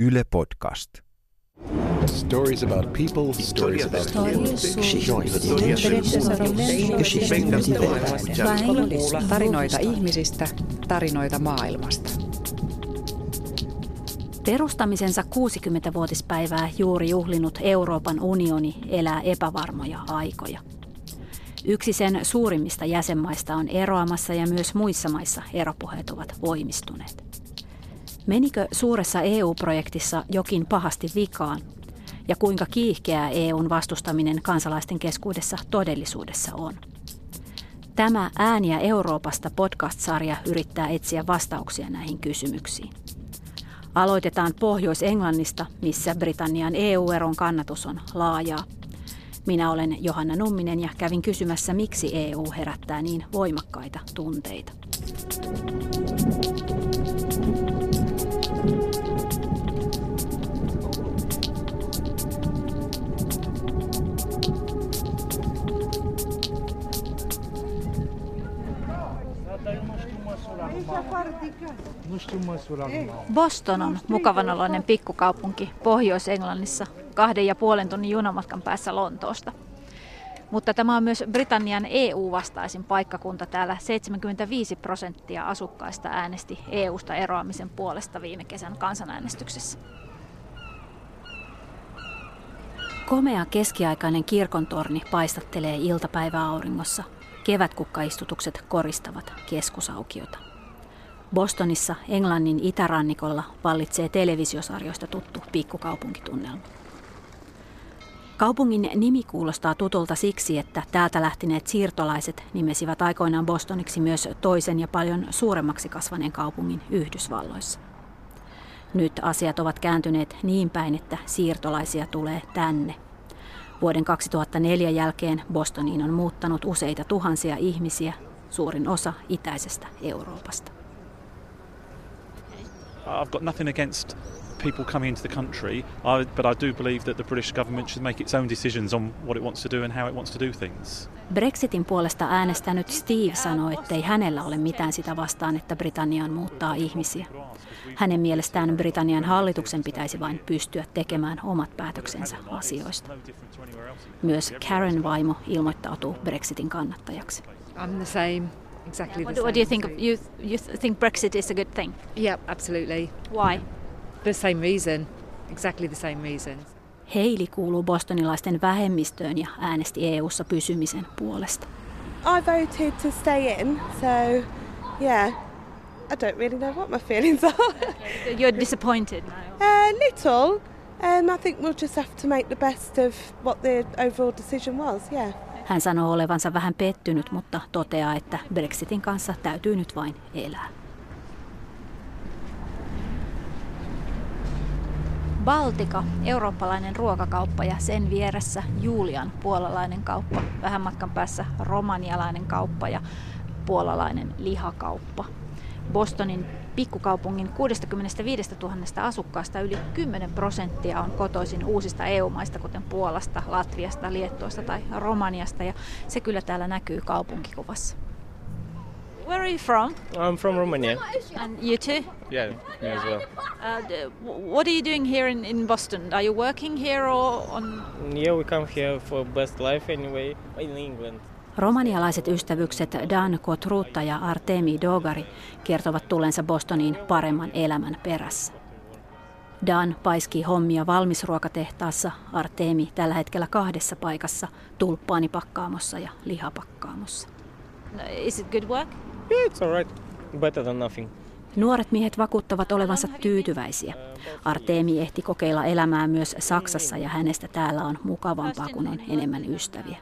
Yle Podcast. Stories about people, stories about Tarinoita ihmisistä, tarinoita maailmasta. Perustamisensa 60-vuotispäivää juuri juhlinut Euroopan unioni elää epävarmoja aikoja. Yksi sen suurimmista jäsenmaista on eroamassa ja myös muissa maissa eropuheet ovat voimistuneet. Menikö suuressa EU-projektissa jokin pahasti vikaan ja kuinka kiihkeää EUn vastustaminen kansalaisten keskuudessa todellisuudessa on? Tämä Ääniä Euroopasta podcast-sarja yrittää etsiä vastauksia näihin kysymyksiin. Aloitetaan Pohjois-Englannista, missä Britannian EU-eron kannatus on laajaa. Minä olen Johanna Numminen ja kävin kysymässä, miksi EU herättää niin voimakkaita tunteita. Boston on mukavanoloinen pikkukaupunki Pohjois-Englannissa kahden ja puolen tunnin junamatkan päässä Lontoosta. Mutta tämä on myös Britannian EU-vastaisin paikkakunta. Täällä 75 prosenttia asukkaista äänesti EUsta eroamisen puolesta viime kesän kansanäänestyksessä. Komea keskiaikainen kirkontorni paistattelee iltapäiväauringossa. Kevätkukkaistutukset koristavat keskusaukiota. Bostonissa, Englannin itärannikolla, vallitsee televisiosarjoista tuttu pikkukaupunkitunnelma. Kaupungin nimi kuulostaa tutulta siksi, että täältä lähtineet siirtolaiset nimesivät aikoinaan Bostoniksi myös toisen ja paljon suuremmaksi kasvaneen kaupungin Yhdysvalloissa. Nyt asiat ovat kääntyneet niin päin, että siirtolaisia tulee tänne. Vuoden 2004 jälkeen Bostoniin on muuttanut useita tuhansia ihmisiä, suurin osa itäisestä Euroopasta. I've got nothing against people coming into the country, I, but I do believe that the British government should make its own decisions on what it wants to do and how it wants to do things. Brexitin puolesta äänestänyt Steve sanoi, ettei hänellä ole mitään sitä vastaan, että Britanniaan muuttaa ihmisiä. Hänen mielestään Britannian hallituksen pitäisi vain pystyä tekemään omat päätöksensä asioista. Myös Karen vaimo ilmoittautuu Brexitin kannattajaksi. I'm the same. Exactly the What, same. what do you think? Of, you, you think Brexit is a good thing? Yeah, absolutely. Why? The same reason. Exactly the same reason. Heili kuuluu bostonilaisten vähemmistöön ja äänesti EU-ssa pysymisen puolesta. I voted to stay in, so yeah, I don't really know what my feelings are. You're disappointed now. A little. Um, I think we'll just have to make the best of what the overall decision was, yeah. Hän sanoo olevansa vähän pettynyt, mutta toteaa, että Brexitin kanssa täytyy nyt vain elää. Baltika, eurooppalainen ruokakauppa ja sen vieressä Julian, puolalainen kauppa. Vähän matkan päässä romanialainen kauppa ja puolalainen lihakauppa. Bostonin pikkukaupungin 65 000 asukkaasta yli 10 prosenttia on kotoisin uusista EU-maista, kuten Puolasta, Latviasta, Liettuasta tai Romaniasta, ja se kyllä täällä näkyy kaupunkikuvassa. Where are you from? I'm from Romania. And you too? Yeah, me as well. Uh, what are you doing here in, in Boston? Are you working here or on... Yeah, we come here for best life anyway in England. Romanialaiset ystävykset Dan Kotrutta ja Artemi Dogari kertovat tullensa Bostoniin paremman elämän perässä. Dan paiskii hommia valmisruokatehtaassa, Artemi tällä hetkellä kahdessa paikassa, tulppaanipakkaamossa ja lihapakkaamossa. Is it good work? Yeah, it's alright. Better than nothing. Nuoret miehet vakuuttavat olevansa tyytyväisiä. Artemi ehti kokeilla elämää myös Saksassa ja hänestä täällä on mukavampaa, kun on enemmän ystäviä.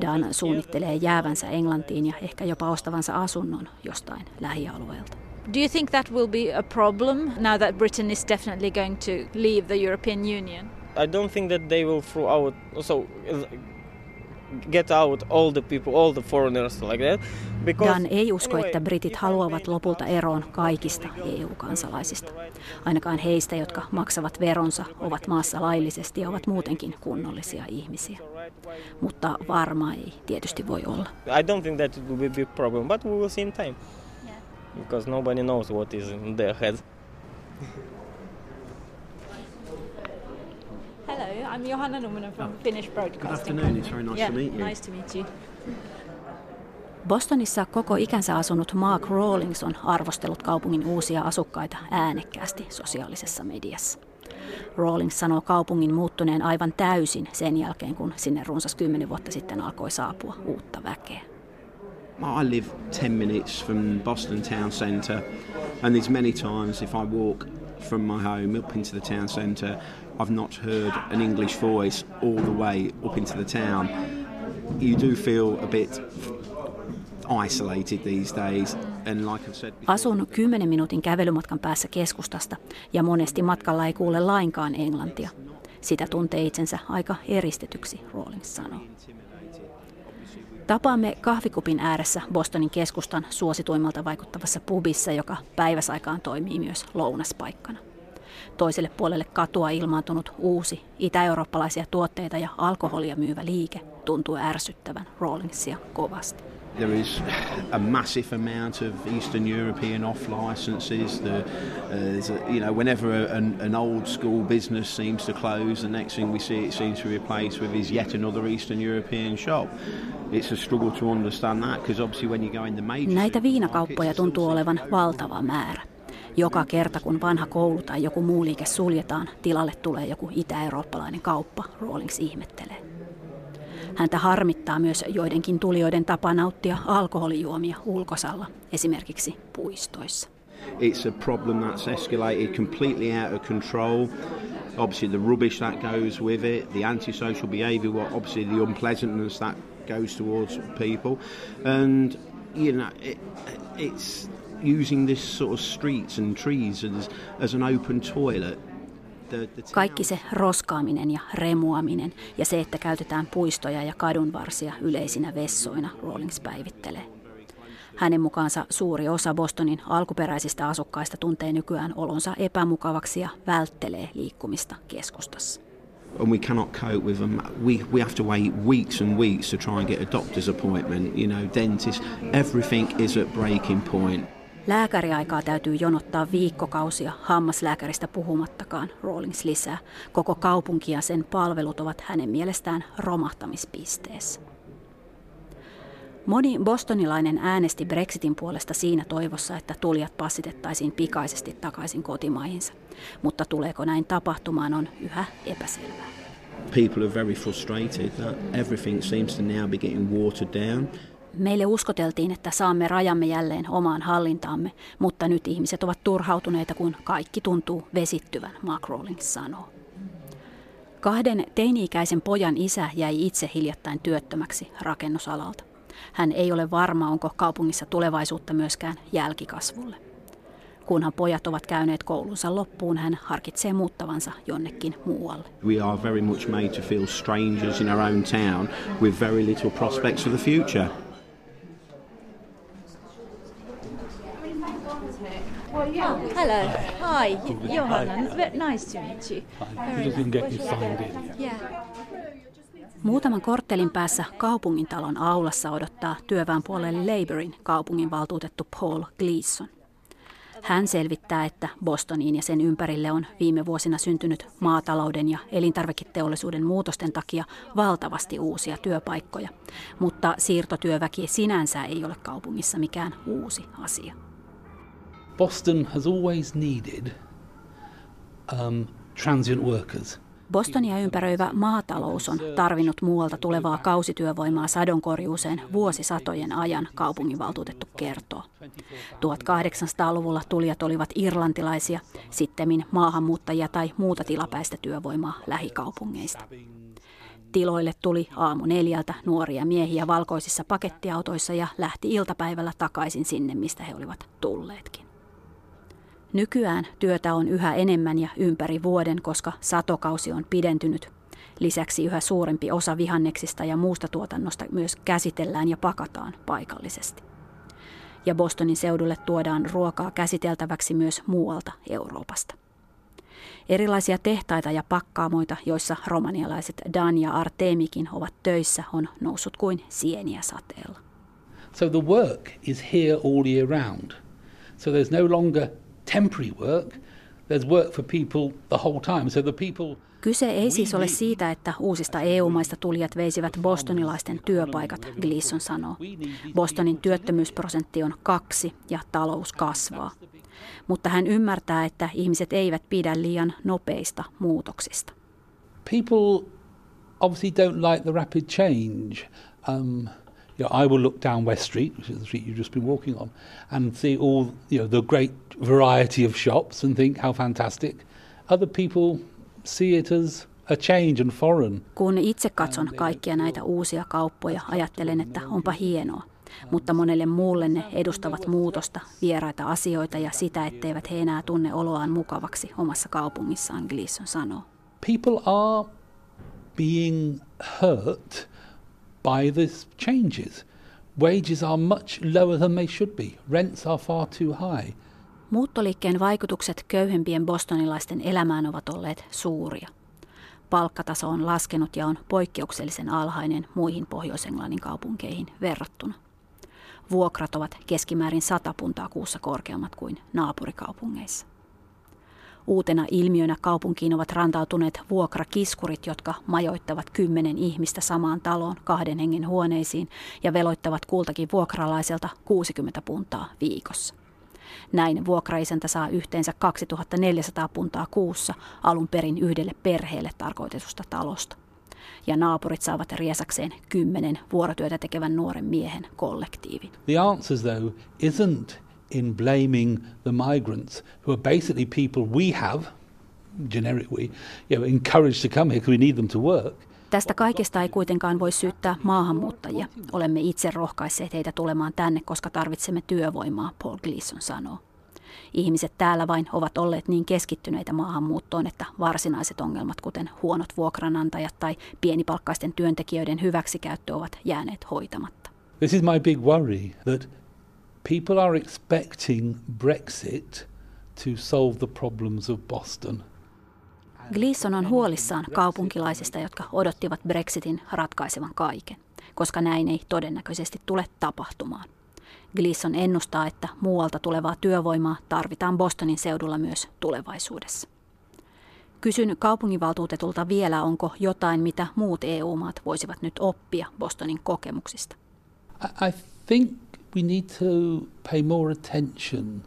Dan suunnittelee jäävänsä Englantiin ja ehkä jopa ostavansa asunnon jostain lähialueelta. Do you think that will be a problem now that Britain is definitely going to leave the European Union? I don't think that they will throw out so get out all the people, all the foreigners like that. Because Dan ei usko, anyway, että britit haluavat lopulta eroon kaikista EU-kansalaisista. Ainakaan heistä, jotka maksavat veronsa, ovat maassa laillisesti ja ovat muutenkin kunnollisia ihmisiä. Mutta varma ei tietysti voi olla. I don't think that it will be a big problem, but we will see in time. Because nobody knows what is in their head. I'm Johanna Numminen from Finnish Broadcasting. Good afternoon, it's very nice yeah, to meet you. Nice to meet you. Bostonissa koko ikänsä asunut Mark Rawlings on arvostellut kaupungin uusia asukkaita äänekkäästi sosiaalisessa mediassa. Rawlings sanoo kaupungin muuttuneen aivan täysin sen jälkeen, kun sinne runsas kymmenen vuotta sitten alkoi saapua uutta väkeä. I live 10 minutes from Boston town centre, and there's many times if I walk from my home up into the town centre, I've not heard an English voice all the way up into the town. You do feel a bit isolated these days. And like I've said before, Asun 10 minuutin kävelymatkan päässä keskustasta ja monesti matkalla ei kuule lainkaan englantia. Sitä tuntee itsensä aika eristetyksi, Rawlings sanoo. Tapaamme kahvikupin ääressä Bostonin keskustan suosituimmalta vaikuttavassa pubissa, joka päiväsaikaan toimii myös lounaspaikkana. Toiselle puolelle katua ilmaantunut uusi itä-eurooppalaisia tuotteita ja alkoholia myyvä liike tuntuu ärsyttävän Rawlingsia kovasti. There is a massive amount of Eastern European off licenses. The, uh, you know, whenever a, an, an old school business seems to close, the next thing we see it seems to replace with is yet another Eastern European shop. It's a struggle to understand that because obviously when you go in the major Näitä viinakauppoja tuntuu olevan valtava määrä. Joka kerta kun vanha koulu tai joku muu liike suljetaan, tilalle tulee joku itä-eurooppalainen kauppa, Rawlings ihmettelee. Häntä harmittaa myös joidenkin tulijoiden tapa nauttia alkoholijuomia ulkosalla, esimerkiksi puistoissa. It's a problem that's escalated completely out of control. Obviously, the rubbish that goes with it, the antisocial behaviour, what obviously the unpleasantness that goes towards people, and you know, it, it's using this sort of streets and trees as, as an open toilet. The, the town- Kaikki se roskaaminen ja remuaminen ja se, että käytetään puistoja ja kadunvarsia yleisinä vessoina, Rawlings päivittelee. Hänen mukaansa suuri osa Bostonin alkuperäisistä asukkaista tuntee nykyään olonsa epämukavaksi ja välttelee liikkumista keskustassa. and we cannot cope with them. We, we have to wait weeks and weeks to try and get a doctor's appointment, you know, dentist. Everything is at breaking point. Lääkäriaikaa täytyy jonottaa viikkokausia, hammaslääkäristä puhumattakaan, Rawlings lisää. Koko kaupunki ja sen palvelut ovat hänen mielestään romahtamispisteessä. Moni bostonilainen äänesti Brexitin puolesta siinä toivossa, että tulijat passitettaisiin pikaisesti takaisin kotimaihinsa. Mutta tuleeko näin tapahtumaan on yhä epäselvää. People are very frustrated that everything seems to now be getting watered down. Meille uskoteltiin, että saamme rajamme jälleen omaan hallintaamme, mutta nyt ihmiset ovat turhautuneita, kun kaikki tuntuu vesittyvän, Mark Rawlings sanoo. Kahden teini-ikäisen pojan isä jäi itse hiljattain työttömäksi rakennusalalta. Hän ei ole varma, onko kaupungissa tulevaisuutta myöskään jälkikasvulle. Kunhan pojat ovat käyneet koulunsa loppuun, hän harkitsee muuttavansa jonnekin muualle. We are very much made to feel strangers in our own town with very little prospects for the future. Hello. Hi. Johanna. It's very nice to meet you. Very didn't get you nice. signed in. Yeah. Muutaman korttelin päässä kaupungintalon aulassa odottaa työväenpuolelle Labourin kaupunginvaltuutettu Paul Gleason. Hän selvittää, että Bostoniin ja sen ympärille on viime vuosina syntynyt maatalouden ja elintarviketeollisuuden muutosten takia valtavasti uusia työpaikkoja, mutta siirtotyöväki sinänsä ei ole kaupungissa mikään uusi asia. Boston has always needed um, transient workers. Bostonia ympäröivä maatalous on tarvinnut muualta tulevaa kausityövoimaa sadonkorjuuseen vuosisatojen ajan, kaupunginvaltuutettu kertoo. 1800-luvulla tulijat olivat irlantilaisia, sittemmin maahanmuuttajia tai muuta tilapäistä työvoimaa lähikaupungeista. Tiloille tuli aamu neljältä nuoria miehiä valkoisissa pakettiautoissa ja lähti iltapäivällä takaisin sinne, mistä he olivat tulleetkin. Nykyään työtä on yhä enemmän ja ympäri vuoden, koska satokausi on pidentynyt. Lisäksi yhä suurempi osa vihanneksista ja muusta tuotannosta myös käsitellään ja pakataan paikallisesti. Ja Bostonin seudulle tuodaan ruokaa käsiteltäväksi myös muualta Euroopasta. Erilaisia tehtaita ja pakkaamoita, joissa romanialaiset Dan ja Artemikin ovat töissä, on noussut kuin sieniä sateella. So the work is here all year round. So there's no longer temporary work. there's work for people the whole time. So the people Kyse ei siis ole siitä, että uusista EU-maista tulijat veisivät bostonilaisten työpaikat, Gleason sanoo. Bostonin työttömyysprosentti on kaksi ja talous kasvaa. Mutta hän ymmärtää, että ihmiset eivät pidä liian nopeista muutoksista. people obviously don't like the rapid change. Um, you know, I will look down West Street, which is the street you've just been walking on, and see all you know the great variety of shops and think how fantastic. Other people see it as a change and foreign. Kun itse katson kaikkia näitä uusia kauppoja, ajattelen, että onpa hienoa. Mutta monelle muulle ne edustavat muutosta, vieraita asioita ja sitä, etteivät he enää tunne oloaan mukavaksi omassa kaupungissaan, Gleason sanoo. People are being hurt by these changes. Wages are much lower than they should be. Rents are far too high. Muuttoliikkeen vaikutukset köyhempien bostonilaisten elämään ovat olleet suuria. Palkkataso on laskenut ja on poikkeuksellisen alhainen muihin Pohjois-Englannin kaupunkeihin verrattuna. Vuokrat ovat keskimäärin 100 puntaa kuussa korkeammat kuin naapurikaupungeissa. Uutena ilmiönä kaupunkiin ovat rantautuneet vuokrakiskurit, jotka majoittavat kymmenen ihmistä samaan taloon kahden hengen huoneisiin ja veloittavat kultakin vuokralaiselta 60 puntaa viikossa. Näin vuokraisäntä saa yhteensä 2400 puntaa kuussa alun perin yhdelle perheelle tarkoitetusta talosta. Ja naapurit saavat riesakseen kymmenen vuorotyötä tekevän nuoren miehen kollektiivin. The answer, though, isn't in blaming the migrants, who are basically people we have, generic we, you know, encouraged to come here because we need them to work. Tästä kaikesta ei kuitenkaan voi syyttää maahanmuuttajia. Olemme itse rohkaisseet heitä tulemaan tänne, koska tarvitsemme työvoimaa, Paul Gleason sanoo. Ihmiset täällä vain ovat olleet niin keskittyneitä maahanmuuttoon, että varsinaiset ongelmat, kuten huonot vuokranantajat tai pienipalkkaisten työntekijöiden hyväksikäyttö, ovat jääneet hoitamatta. This is my big worry that people are expecting Brexit to solve the problems of Boston. Gleason on huolissaan kaupunkilaisista, jotka odottivat Brexitin ratkaisevan kaiken, koska näin ei todennäköisesti tule tapahtumaan. Gleason ennustaa, että muualta tulevaa työvoimaa tarvitaan Bostonin seudulla myös tulevaisuudessa. Kysyn kaupunginvaltuutetulta vielä, onko jotain, mitä muut EU-maat voisivat nyt oppia Bostonin kokemuksista. I, I think we need to pay more attention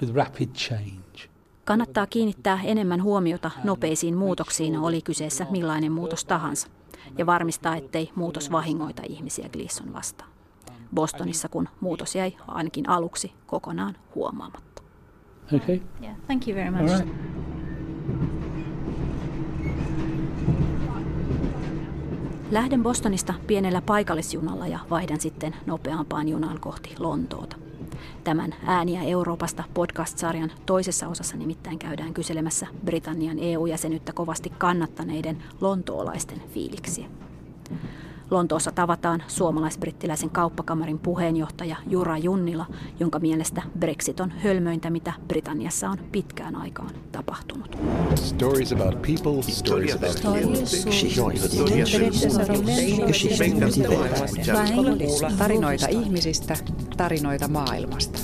to the rapid change. Kannattaa kiinnittää enemmän huomiota nopeisiin muutoksiin, oli kyseessä millainen muutos tahansa, ja varmistaa, ettei muutos vahingoita ihmisiä Gleason vastaan. Bostonissa, kun muutos jäi ainakin aluksi kokonaan huomaamatta. Okay. Yeah, thank you very much. All right. Lähden Bostonista pienellä paikallisjunalla ja vaihdan sitten nopeampaan junaan kohti Lontoota. Tämän Ääniä Euroopasta podcast-sarjan toisessa osassa nimittäin käydään kyselemässä Britannian EU-jäsenyyttä kovasti kannattaneiden lontoolaisten fiiliksiä. Lontoossa tavataan suomalais-brittiläisen kauppakamarin puheenjohtaja Jura Junnila, jonka mielestä Brexit on hölmöintä, mitä Britanniassa on pitkään aikaan tapahtunut. Stories about people, stories about Tarinoita ihmisistä, tarinoita maailmasta.